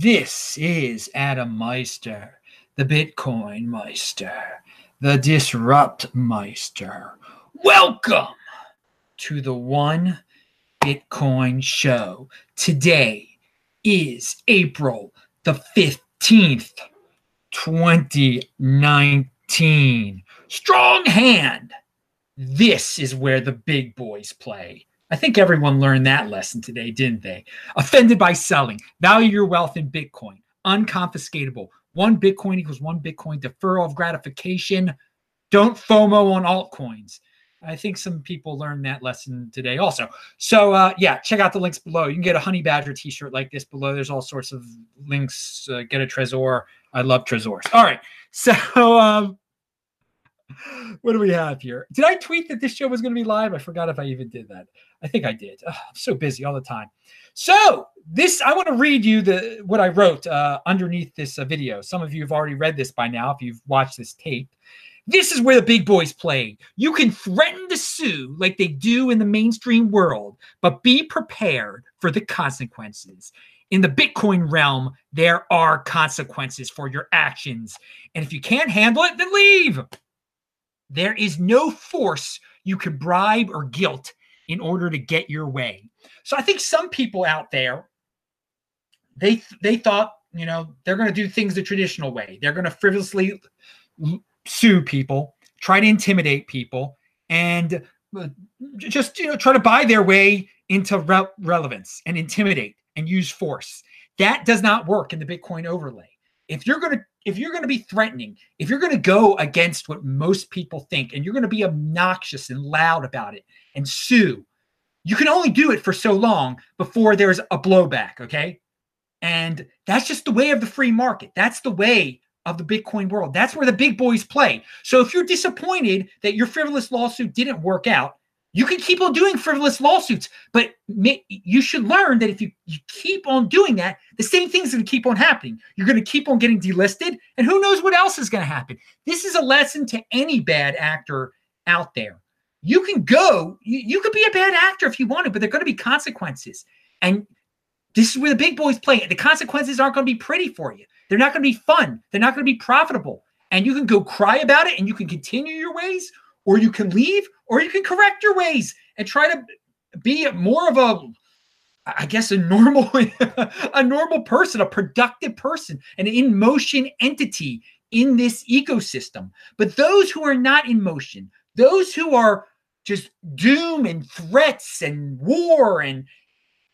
This is Adam Meister, the Bitcoin Meister, the Disrupt Meister. Welcome to the One Bitcoin Show. Today is April the 15th, 2019. Strong hand. This is where the big boys play. I think everyone learned that lesson today, didn't they? Offended by selling, value your wealth in Bitcoin, unconfiscatable. One Bitcoin equals one Bitcoin, deferral of gratification. Don't FOMO on altcoins. I think some people learned that lesson today also. So, uh, yeah, check out the links below. You can get a Honey Badger t shirt like this below. There's all sorts of links. Uh, get a Trezor. I love Trezors. All right. So, um, what do we have here? Did I tweet that this show was going to be live? I forgot if I even did that. I think I did. I'm so busy all the time. So this, I want to read you the what I wrote uh, underneath this uh, video. Some of you have already read this by now if you've watched this tape. This is where the big boys play. You can threaten to sue like they do in the mainstream world, but be prepared for the consequences. In the Bitcoin realm, there are consequences for your actions. And if you can't handle it, then leave. There is no force you can bribe or guilt in order to get your way. So I think some people out there they they thought, you know, they're going to do things the traditional way. They're going to frivolously sue people, try to intimidate people and uh, just you know try to buy their way into re- relevance and intimidate and use force. That does not work in the Bitcoin overlay. If you're going to if you're going to be threatening, if you're going to go against what most people think and you're going to be obnoxious and loud about it and sue, you can only do it for so long before there's a blowback, okay? And that's just the way of the free market. That's the way of the Bitcoin world. That's where the big boys play. So if you're disappointed that your frivolous lawsuit didn't work out, you can keep on doing frivolous lawsuits, but you should learn that if you, you keep on doing that, the same thing's going to keep on happening. You're going to keep on getting delisted, and who knows what else is going to happen. This is a lesson to any bad actor out there. You can go, you, you could be a bad actor if you wanted, but there are going to be consequences. And this is where the big boys play. The consequences aren't going to be pretty for you. They're not going to be fun. They're not going to be profitable. And you can go cry about it and you can continue your ways, or you can leave, or you can correct your ways and try to be more of a I guess a normal a normal person, a productive person, an in motion entity in this ecosystem. But those who are not in motion, those who are just doom and threats and war and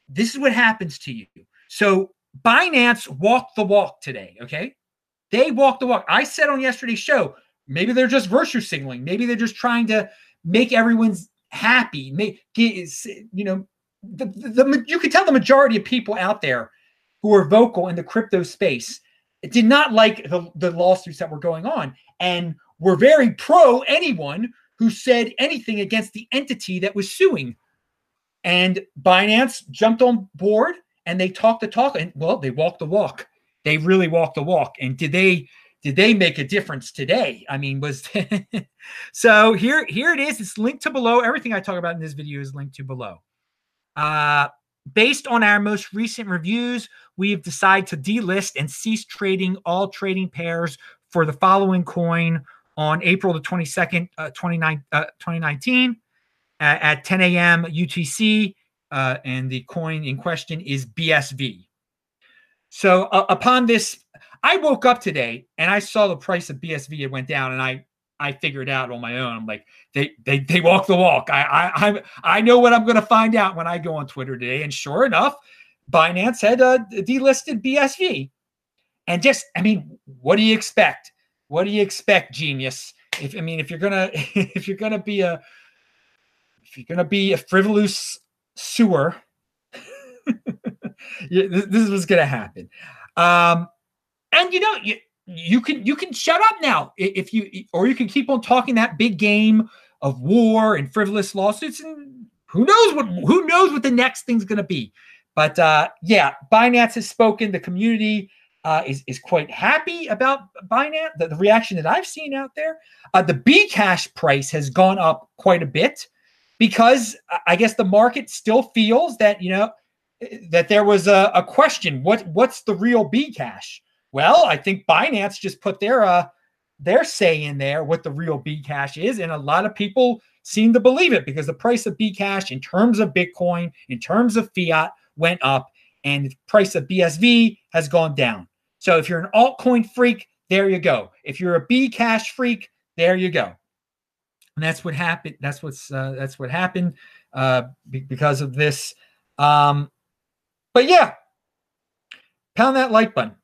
this is what happens to you. So Binance walked the walk today, okay? They walked the walk. I said on yesterday's show, Maybe they're just virtue signaling. Maybe they're just trying to make everyone's happy. Make you know the, the, the you could tell the majority of people out there who are vocal in the crypto space did not like the, the lawsuits that were going on and were very pro anyone who said anything against the entity that was suing. And Binance jumped on board and they talked the talk and well, they walked the walk. They really walked the walk. And did they did they make a difference today? I mean, was so here here it is. It's linked to below. Everything I talk about in this video is linked to below. Uh, based on our most recent reviews, we've decided to delist and cease trading all trading pairs for the following coin on April the 22nd, uh, 29, uh, 2019 at, at 10 a.m. UTC. Uh, and the coin in question is BSV. So uh, upon this I woke up today and I saw the price of BSV it went down, and I I figured out on my own. I'm like, they they they walk the walk. I I I, I know what I'm going to find out when I go on Twitter today. And sure enough, Binance had uh, delisted BSV. And just, I mean, what do you expect? What do you expect, genius? If I mean, if you're gonna if you're gonna be a if you're gonna be a frivolous sewer, this, is what's gonna happen. Um, and you know, you, you can you can shut up now if you or you can keep on talking that big game of war and frivolous lawsuits and who knows what who knows what the next thing's going to be. But uh, yeah, Binance has spoken. The community uh, is is quite happy about Binance. The, the reaction that I've seen out there, uh, the Bcash price has gone up quite a bit because I guess the market still feels that you know that there was a, a question. What what's the real Bcash? Well, I think Binance just put their uh their say in there what the real Bcash is, and a lot of people seem to believe it because the price of Bcash in terms of Bitcoin, in terms of fiat, went up, and the price of BSV has gone down. So if you're an altcoin freak, there you go. If you're a Bcash freak, there you go. And that's what happened. That's what's uh, that's what happened uh, because of this. Um, but yeah, pound that like button.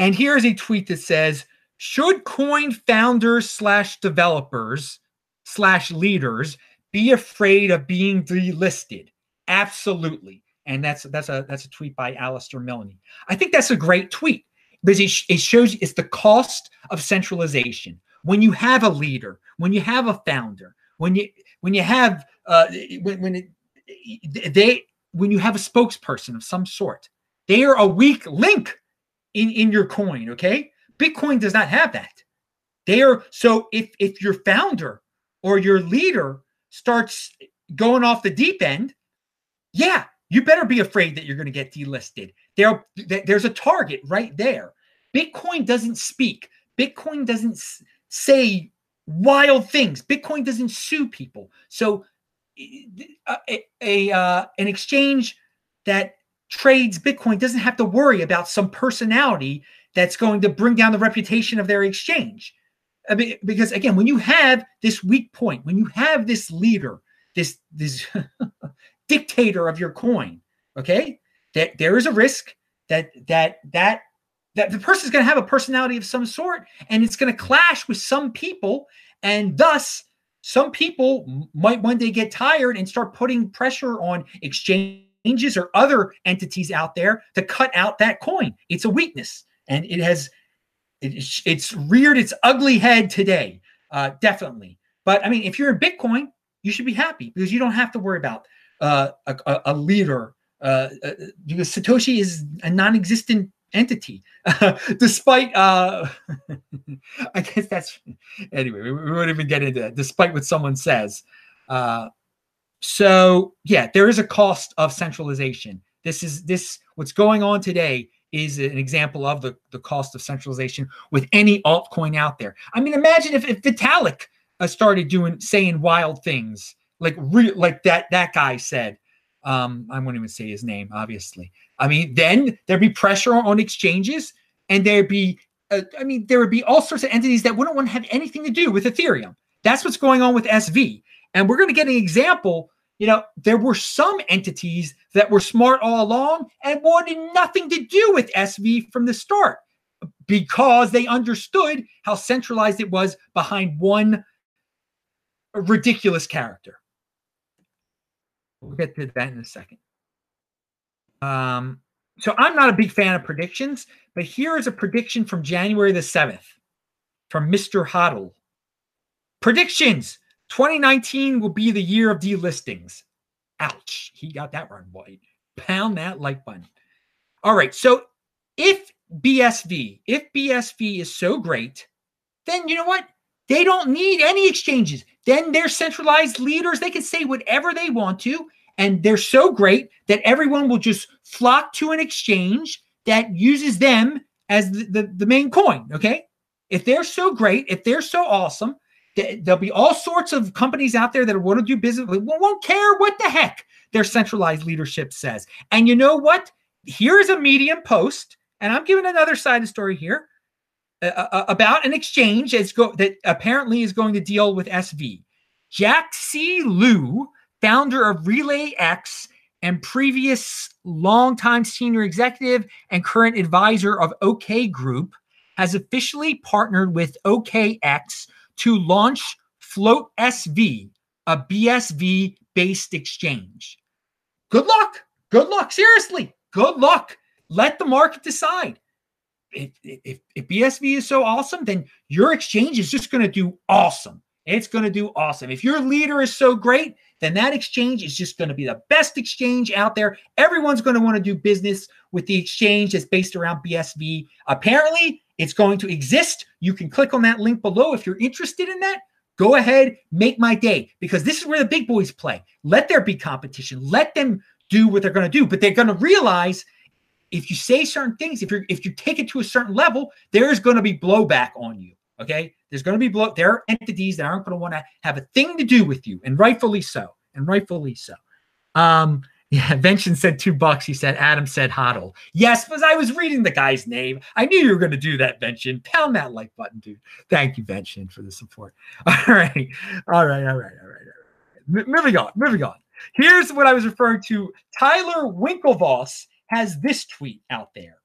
And here's a tweet that says, should coin founders slash developers slash leaders be afraid of being delisted? Absolutely. And that's that's a that's a tweet by Alistair Milne. I think that's a great tweet because it, it shows it's the cost of centralization. When you have a leader, when you have a founder, when you when you have uh, when, when it, they when you have a spokesperson of some sort, they are a weak link in in your coin. Okay, Bitcoin does not have that. They are so if if your founder or your leader starts going off the deep end, yeah, you better be afraid that you're going to get delisted. There, there's a target right there. Bitcoin doesn't speak. Bitcoin doesn't say wild things. Bitcoin doesn't sue people. So, a, a uh, an exchange that trades Bitcoin doesn't have to worry about some personality that's going to bring down the reputation of their exchange. Because again, when you have this weak point, when you have this leader, this this dictator of your coin, okay, that there is a risk that that that that the person is going to have a personality of some sort, and it's going to clash with some people, and thus some people might one day get tired and start putting pressure on exchanges or other entities out there to cut out that coin. It's a weakness, and it has it, it's reared its ugly head today, uh, definitely. But I mean, if you're in Bitcoin, you should be happy because you don't have to worry about uh, a, a, leader uh, uh, because Satoshi is a non-existent entity, despite. Uh, I guess that's anyway. We, we won't even get into that. Despite what someone says. Uh, so yeah, there is a cost of centralization. This is this what's going on today is an example of the, the cost of centralization with any altcoin out there. I mean, imagine if, if Vitalik uh, started doing saying wild things like re- like that that guy said. Um, I won't even say his name, obviously. I mean, then there'd be pressure on exchanges, and there'd be, uh, I mean, there would be all sorts of entities that wouldn't want to have anything to do with Ethereum. That's what's going on with SV, and we're going to get an example. You know, there were some entities that were smart all along and wanted nothing to do with SV from the start because they understood how centralized it was behind one ridiculous character. We'll get to that in a second. Um, so I'm not a big fan of predictions, but here is a prediction from January the 7th from Mr. Hodl. Predictions 2019 will be the year of delistings. Ouch. He got that one right. Pound that like button. All right. So if BSV, if BSV is so great, then you know what? They don't need any exchanges. Then they're centralized leaders. They can say whatever they want to. And they're so great that everyone will just flock to an exchange that uses them as the, the, the main coin. Okay. If they're so great, if they're so awesome, there'll be all sorts of companies out there that want to do business. Won't care what the heck their centralized leadership says. And you know what? Here's a Medium post, and I'm giving another side of the story here. Uh, about an exchange go- that apparently is going to deal with SV. Jack C. Liu, founder of Relay X and previous longtime senior executive and current advisor of OK Group, has officially partnered with OKX to launch Float SV, a BSV based exchange. Good luck. Good luck. Seriously, good luck. Let the market decide if, if, if BSV is so awesome, then your exchange is just going to do awesome. It's going to do awesome. If your leader is so great, then that exchange is just going to be the best exchange out there. Everyone's going to want to do business with the exchange that's based around BSV. Apparently, it's going to exist. You can click on that link below if you're interested in that. Go ahead, make my day because this is where the big boys play. Let there be competition. Let them do what they're going to do, but they're going to realize if you say certain things, if you if you take it to a certain level, there's going to be blowback on you. Okay, there's going to be blow. There are entities that aren't going to want to have a thing to do with you, and rightfully so, and rightfully so. Um, yeah, Vention said two bucks. He said Adam said hodl. Yes, because I was reading the guy's name. I knew you were going to do that, Vention. Pound that like button, dude. Thank you, Vention, for the support. All right, all right, all right, all right, all right. M- moving on, moving on. Here's what I was referring to. Tyler Winklevoss has this tweet out there.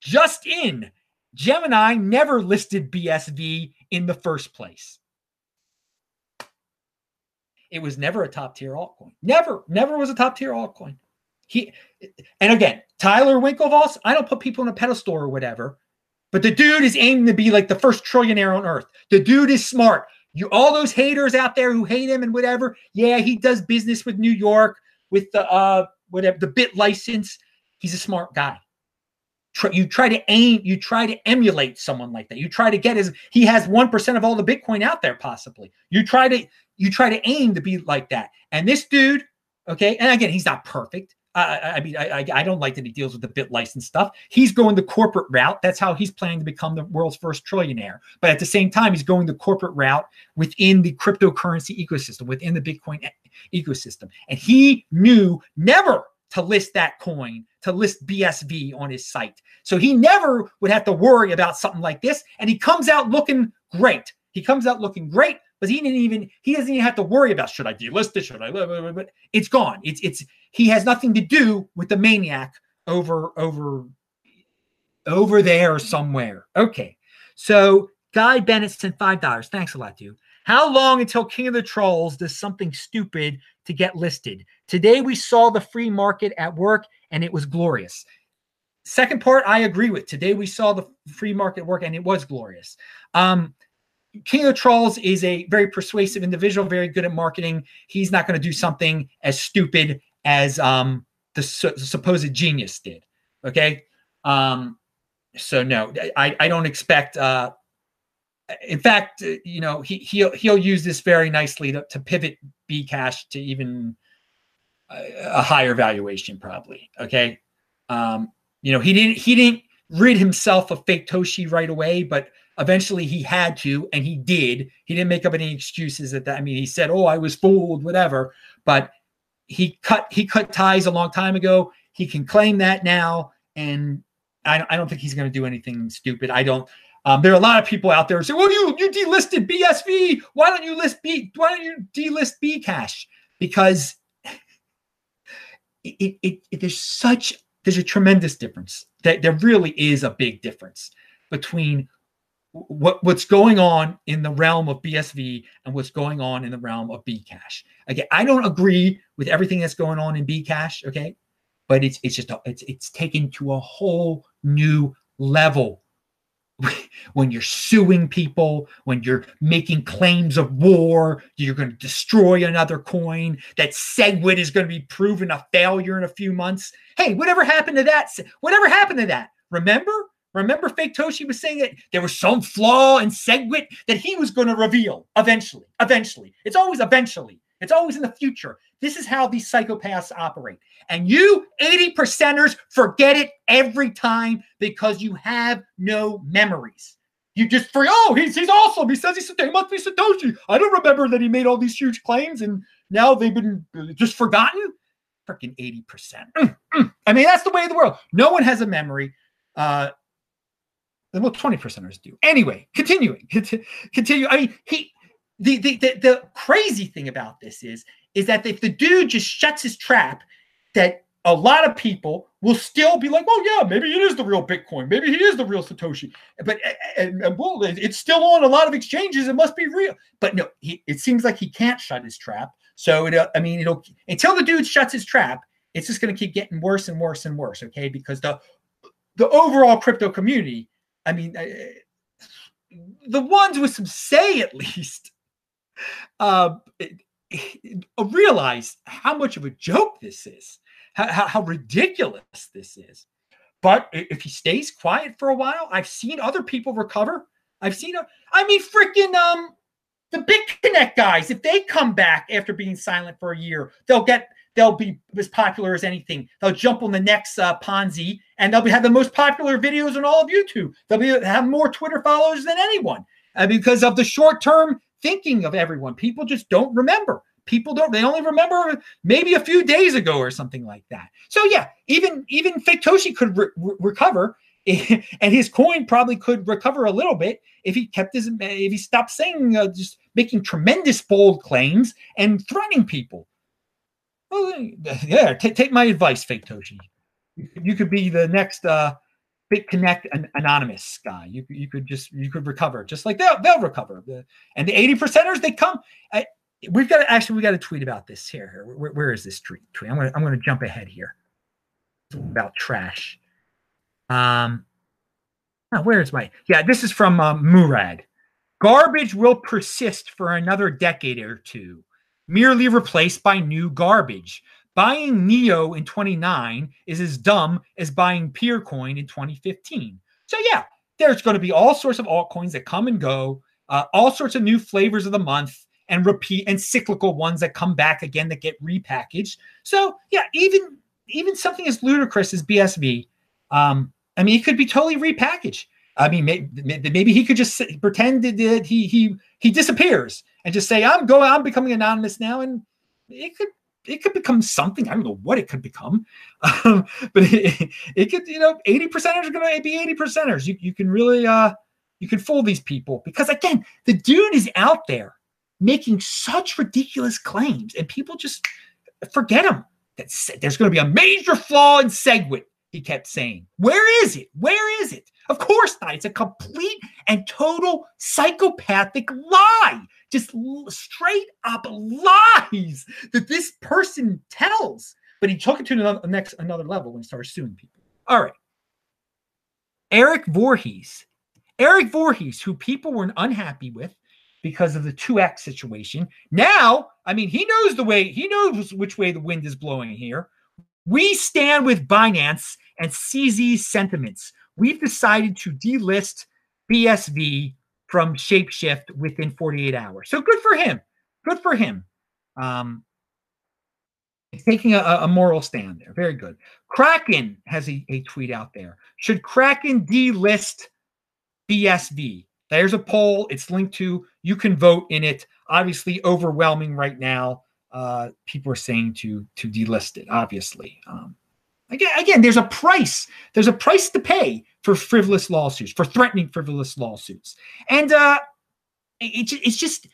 Just in, Gemini never listed BSV in the first place. It was never a top tier altcoin. Never, never was a top tier altcoin. He and again, Tyler Winklevoss, I don't put people in a pedestal or whatever, but the dude is aiming to be like the first trillionaire on earth. The dude is smart. You all those haters out there who hate him and whatever, yeah, he does business with New York with the uh whatever the BitLicense. He's a smart guy. You try to aim, you try to emulate someone like that. You try to get his. He has one percent of all the Bitcoin out there, possibly. You try to you try to aim to be like that. And this dude, okay, and again, he's not perfect. I, I mean, I, I don't like that he deals with the BitLicense stuff. He's going the corporate route. That's how he's planning to become the world's first trillionaire. But at the same time, he's going the corporate route within the cryptocurrency ecosystem, within the Bitcoin ecosystem. And he knew never to list that coin, to list BSV on his site. So he never would have to worry about something like this. And he comes out looking great. He comes out looking great but he didn't even he doesn't even have to worry about should I delist it? Should I? But it's gone. It's it's he has nothing to do with the maniac over over over there somewhere. Okay, so Guy Bennett sent five dollars. Thanks a lot, dude. How long until King of the Trolls does something stupid to get listed? Today we saw the free market at work and it was glorious. Second part, I agree with. Today we saw the free market work and it was glorious. Um, King of Trolls is a very persuasive individual, very good at marketing. He's not going to do something as stupid as um, the, su- supposed genius did. Okay. Um, so no, I, I don't expect. Uh, in fact, uh, you know, he he'll he'll use this very nicely to, to pivot Bcash to even a, a higher valuation, probably. Okay. Um, you know, he didn't he didn't rid himself of Faketoshi right away, but Eventually, he had to, and he did. He didn't make up any excuses at that. I mean, he said, "Oh, I was fooled," whatever. But he cut he cut ties a long time ago. He can claim that now, and I, I don't think he's going to do anything stupid. I don't. Um, there are a lot of people out there who say, "Well, you you delisted BSV. Why don't you list B? Why don't you delist Bcash?" Because it, it, it, there's such there's a tremendous difference. That there really is a big difference between what what's going on in the realm of BSV and what's going on in the realm of Bcash. Again, I don't agree with everything that's going on in Bcash, okay? But it's it's just a, it's it's taken to a whole new level when you're suing people, when you're making claims of war, you're going to destroy another coin, that SegWit is going to be proven a failure in a few months. Hey, whatever happened to that? Whatever happened to that? Remember? Remember, Faketoshi was saying that there was some flaw in SegWit that he was going to reveal eventually. Eventually. It's always eventually. It's always in the future. This is how these psychopaths operate. And you 80 percenters forget it every time because you have no memories. You just forget, oh, he's, he's awesome. He says he's he must be Satoshi. I don't remember that he made all these huge claims and now they've been just forgotten. Freaking 80%. Mm, mm. I mean, that's the way of the world. No one has a memory. Uh, well, 20 percenters do. Anyway, continuing, continue. I mean, he the, the the the crazy thing about this is is that if the dude just shuts his trap, that a lot of people will still be like, "Oh yeah, maybe it is the real Bitcoin. Maybe he is the real Satoshi." But and, and well, it's still on a lot of exchanges. It must be real. But no, he, it seems like he can't shut his trap. So it, uh, I mean, it'll until the dude shuts his trap, it's just going to keep getting worse and worse and worse. Okay, because the the overall crypto community I mean, the ones with some say at least uh, realize how much of a joke this is, how, how ridiculous this is. But if he stays quiet for a while, I've seen other people recover. I've seen, a, I mean, freaking um, the BitConnect guys. If they come back after being silent for a year, they'll get they'll be as popular as anything. They'll jump on the next uh, Ponzi, and they'll be, have the most popular videos on all of YouTube. They'll be have more Twitter followers than anyone uh, because of the short term thinking of everyone. People just don't remember. People don't. They only remember maybe a few days ago or something like that. So yeah, even even Faketoshi could re- re- recover and his coin probably could recover a little bit if he kept his if he stopped saying uh, just making tremendous bold claims and threatening people well yeah t- take my advice Faketoshi you could be the next uh BitConnect an- anonymous guy. You, you could just you could recover just like they'll, they'll recover. And the 80 percenters they come I, we've got to actually we got to tweet about this here where, where is this tweet tweet? I'm gonna i'm gonna jump ahead here. About trash. Um, oh, where's my? Yeah, this is from uh, Murad. Garbage will persist for another decade or two, merely replaced by new garbage. Buying Neo in 29 is as dumb as buying Peercoin in 2015. So yeah, there's going to be all sorts of altcoins that come and go, uh, all sorts of new flavors of the month and repeat and cyclical ones that come back again that get repackaged. So yeah, even even something as ludicrous as BSV um, I mean, it could be totally repackaged. I mean, maybe, maybe he could just pretend that he he he disappears and just say, "I'm going, I'm becoming anonymous now," and it could it could become something. I don't know what it could become, um, but it, it, could, you know, eighty percenters are going to be eighty percenters. You you can really uh you can fool these people because again, the dude is out there making such ridiculous claims, and people just forget him. That's there's going to be a major flaw in SegWit he kept saying. Where is it? Where is it? Of course not. It's a complete and total psychopathic lie. Just straight up lies that this person tells. But he took it to another next another level when he started suing people. All right. Eric Voorhees. Eric Voorhees, who people were unhappy with because of the 2x situation. Now, I mean, he knows the way, he knows which way the wind is blowing here. We stand with Binance and CZ sentiments. We've decided to delist BSV from Shapeshift within 48 hours. So good for him. Good for him. Um, taking a, a, moral stand there. Very good. Kraken has a, a tweet out there. Should Kraken delist BSV? There's a poll. It's linked to. You can vote in it. Obviously, overwhelming right now uh, people are saying to to delist it. Obviously, um, again, again, there's a price. There's a price to pay for frivolous lawsuits, for threatening frivolous lawsuits, and uh, it, it's just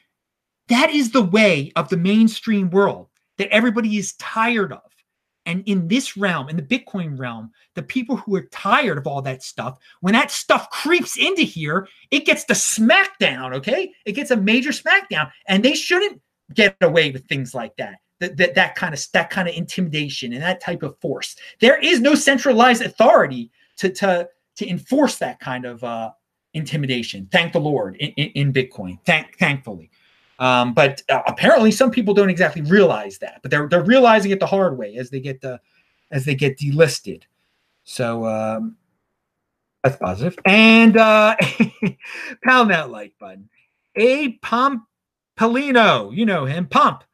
that is the way of the mainstream world that everybody is tired of. And in this realm, in the Bitcoin realm, the people who are tired of all that stuff, when that stuff creeps into here, it gets the smackdown, okay? It gets a major smackdown. And they shouldn't get away with things like that. That, that, that kind of that kind of intimidation and that type of force. There is no centralized authority to to to enforce that kind of uh, intimidation. Thank the Lord in, in, in Bitcoin. Thank thankfully. Um, but uh, apparently, some people don't exactly realize that, but they're they're realizing it the hard way as they get the as they get delisted. So um, that's positive. And uh, pound that like button. A Pomp Polino, you know him, Pump.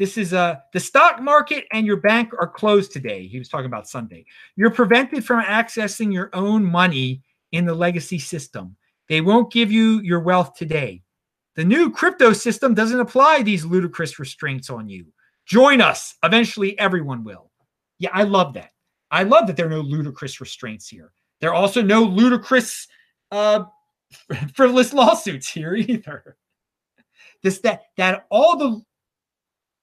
This is uh the stock market and your bank are closed today. He was talking about Sunday. You're prevented from accessing your own money in the legacy system. They won't give you your wealth today. The new crypto system doesn't apply these ludicrous restraints on you. Join us. Eventually, everyone will. Yeah, I love that. I love that there are no ludicrous restraints here. There are also no ludicrous, uh, frivolous lawsuits here either this that that all the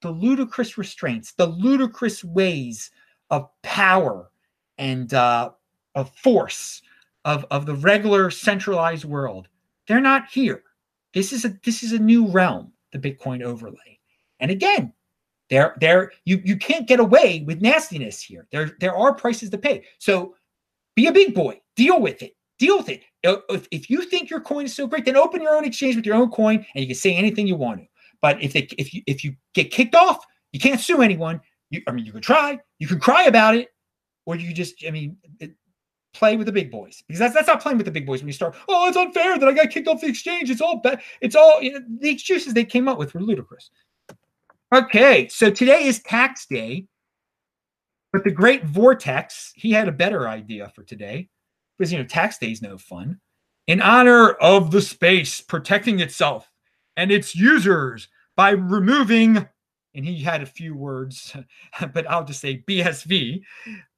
the ludicrous restraints, the ludicrous ways of power and uh, of force of of the regular centralized world, they're not here. This is a this is a new realm, the Bitcoin overlay. And again, there there you you can't get away with nastiness here. There there are prices to pay. So be a big boy, deal with it. Deal with it. If, if you think your coin is so great, then open your own exchange with your own coin and you can say anything you want to. But if they, if you if you get kicked off, you can't sue anyone. You, I mean, you can try, you can cry about it, or you just, I mean, it, play with the big boys because that's that's not playing with the big boys when you start. Oh, it's unfair that I got kicked off the exchange. It's all bad. It's all you know, the excuses they came up with were ludicrous. Okay, so today is tax day, but the great Vortex, he had a better idea for today because, you know, tax day is no fun. In honor of the space protecting itself and its users by removing, and he had a few words, but I'll just say BSV.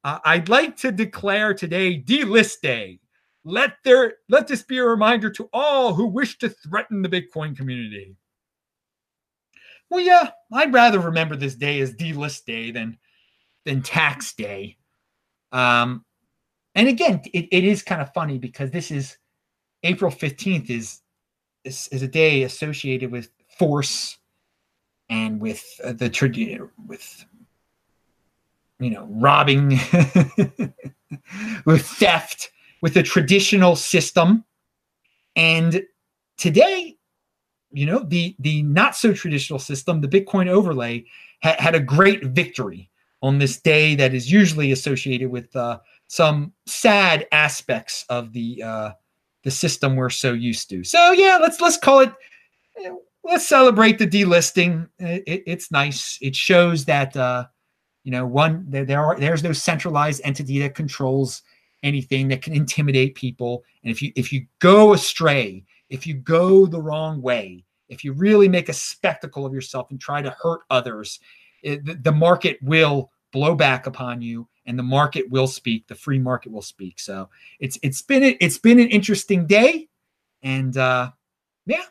Uh, I'd like to declare today delist day. Let there let this be a reminder to all who wish to threaten the Bitcoin community. Well, yeah, I'd rather remember this day as delist day than than tax day. Um, and again, it, it is kind of funny because this is April 15th is, is, is a day associated with force and with uh, the with you know robbing with theft with the traditional system. And today you know the the not so traditional system the bitcoin overlay ha- had a great victory on this day that is usually associated with uh, some sad aspects of the uh, the system we're so used to. So yeah let's let's call it let's celebrate the delisting. It, it's nice. It shows that uh, you know one there, there are there's no centralized entity that controls anything that can intimidate people. And if you if you go astray if you go the wrong way, if you really make a spectacle of yourself and try to hurt others, it, the market will blow back upon you and the market will speak the free market will speak. So it's it's been it's been an interesting day. And uh yeah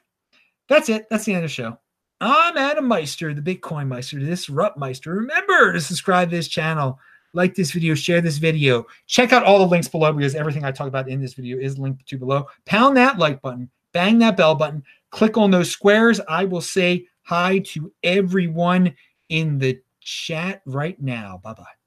that's it. That's the end of the show. I'm adam meister the bitcoin meister disrupt meister. Remember to subscribe to this channel like this video share this video. Check out all the links below because everything i talk about in this video is linked to below. Pound that like button bang that bell button, click on those squares. I will say hi to everyone in the chat right now. Bye bye.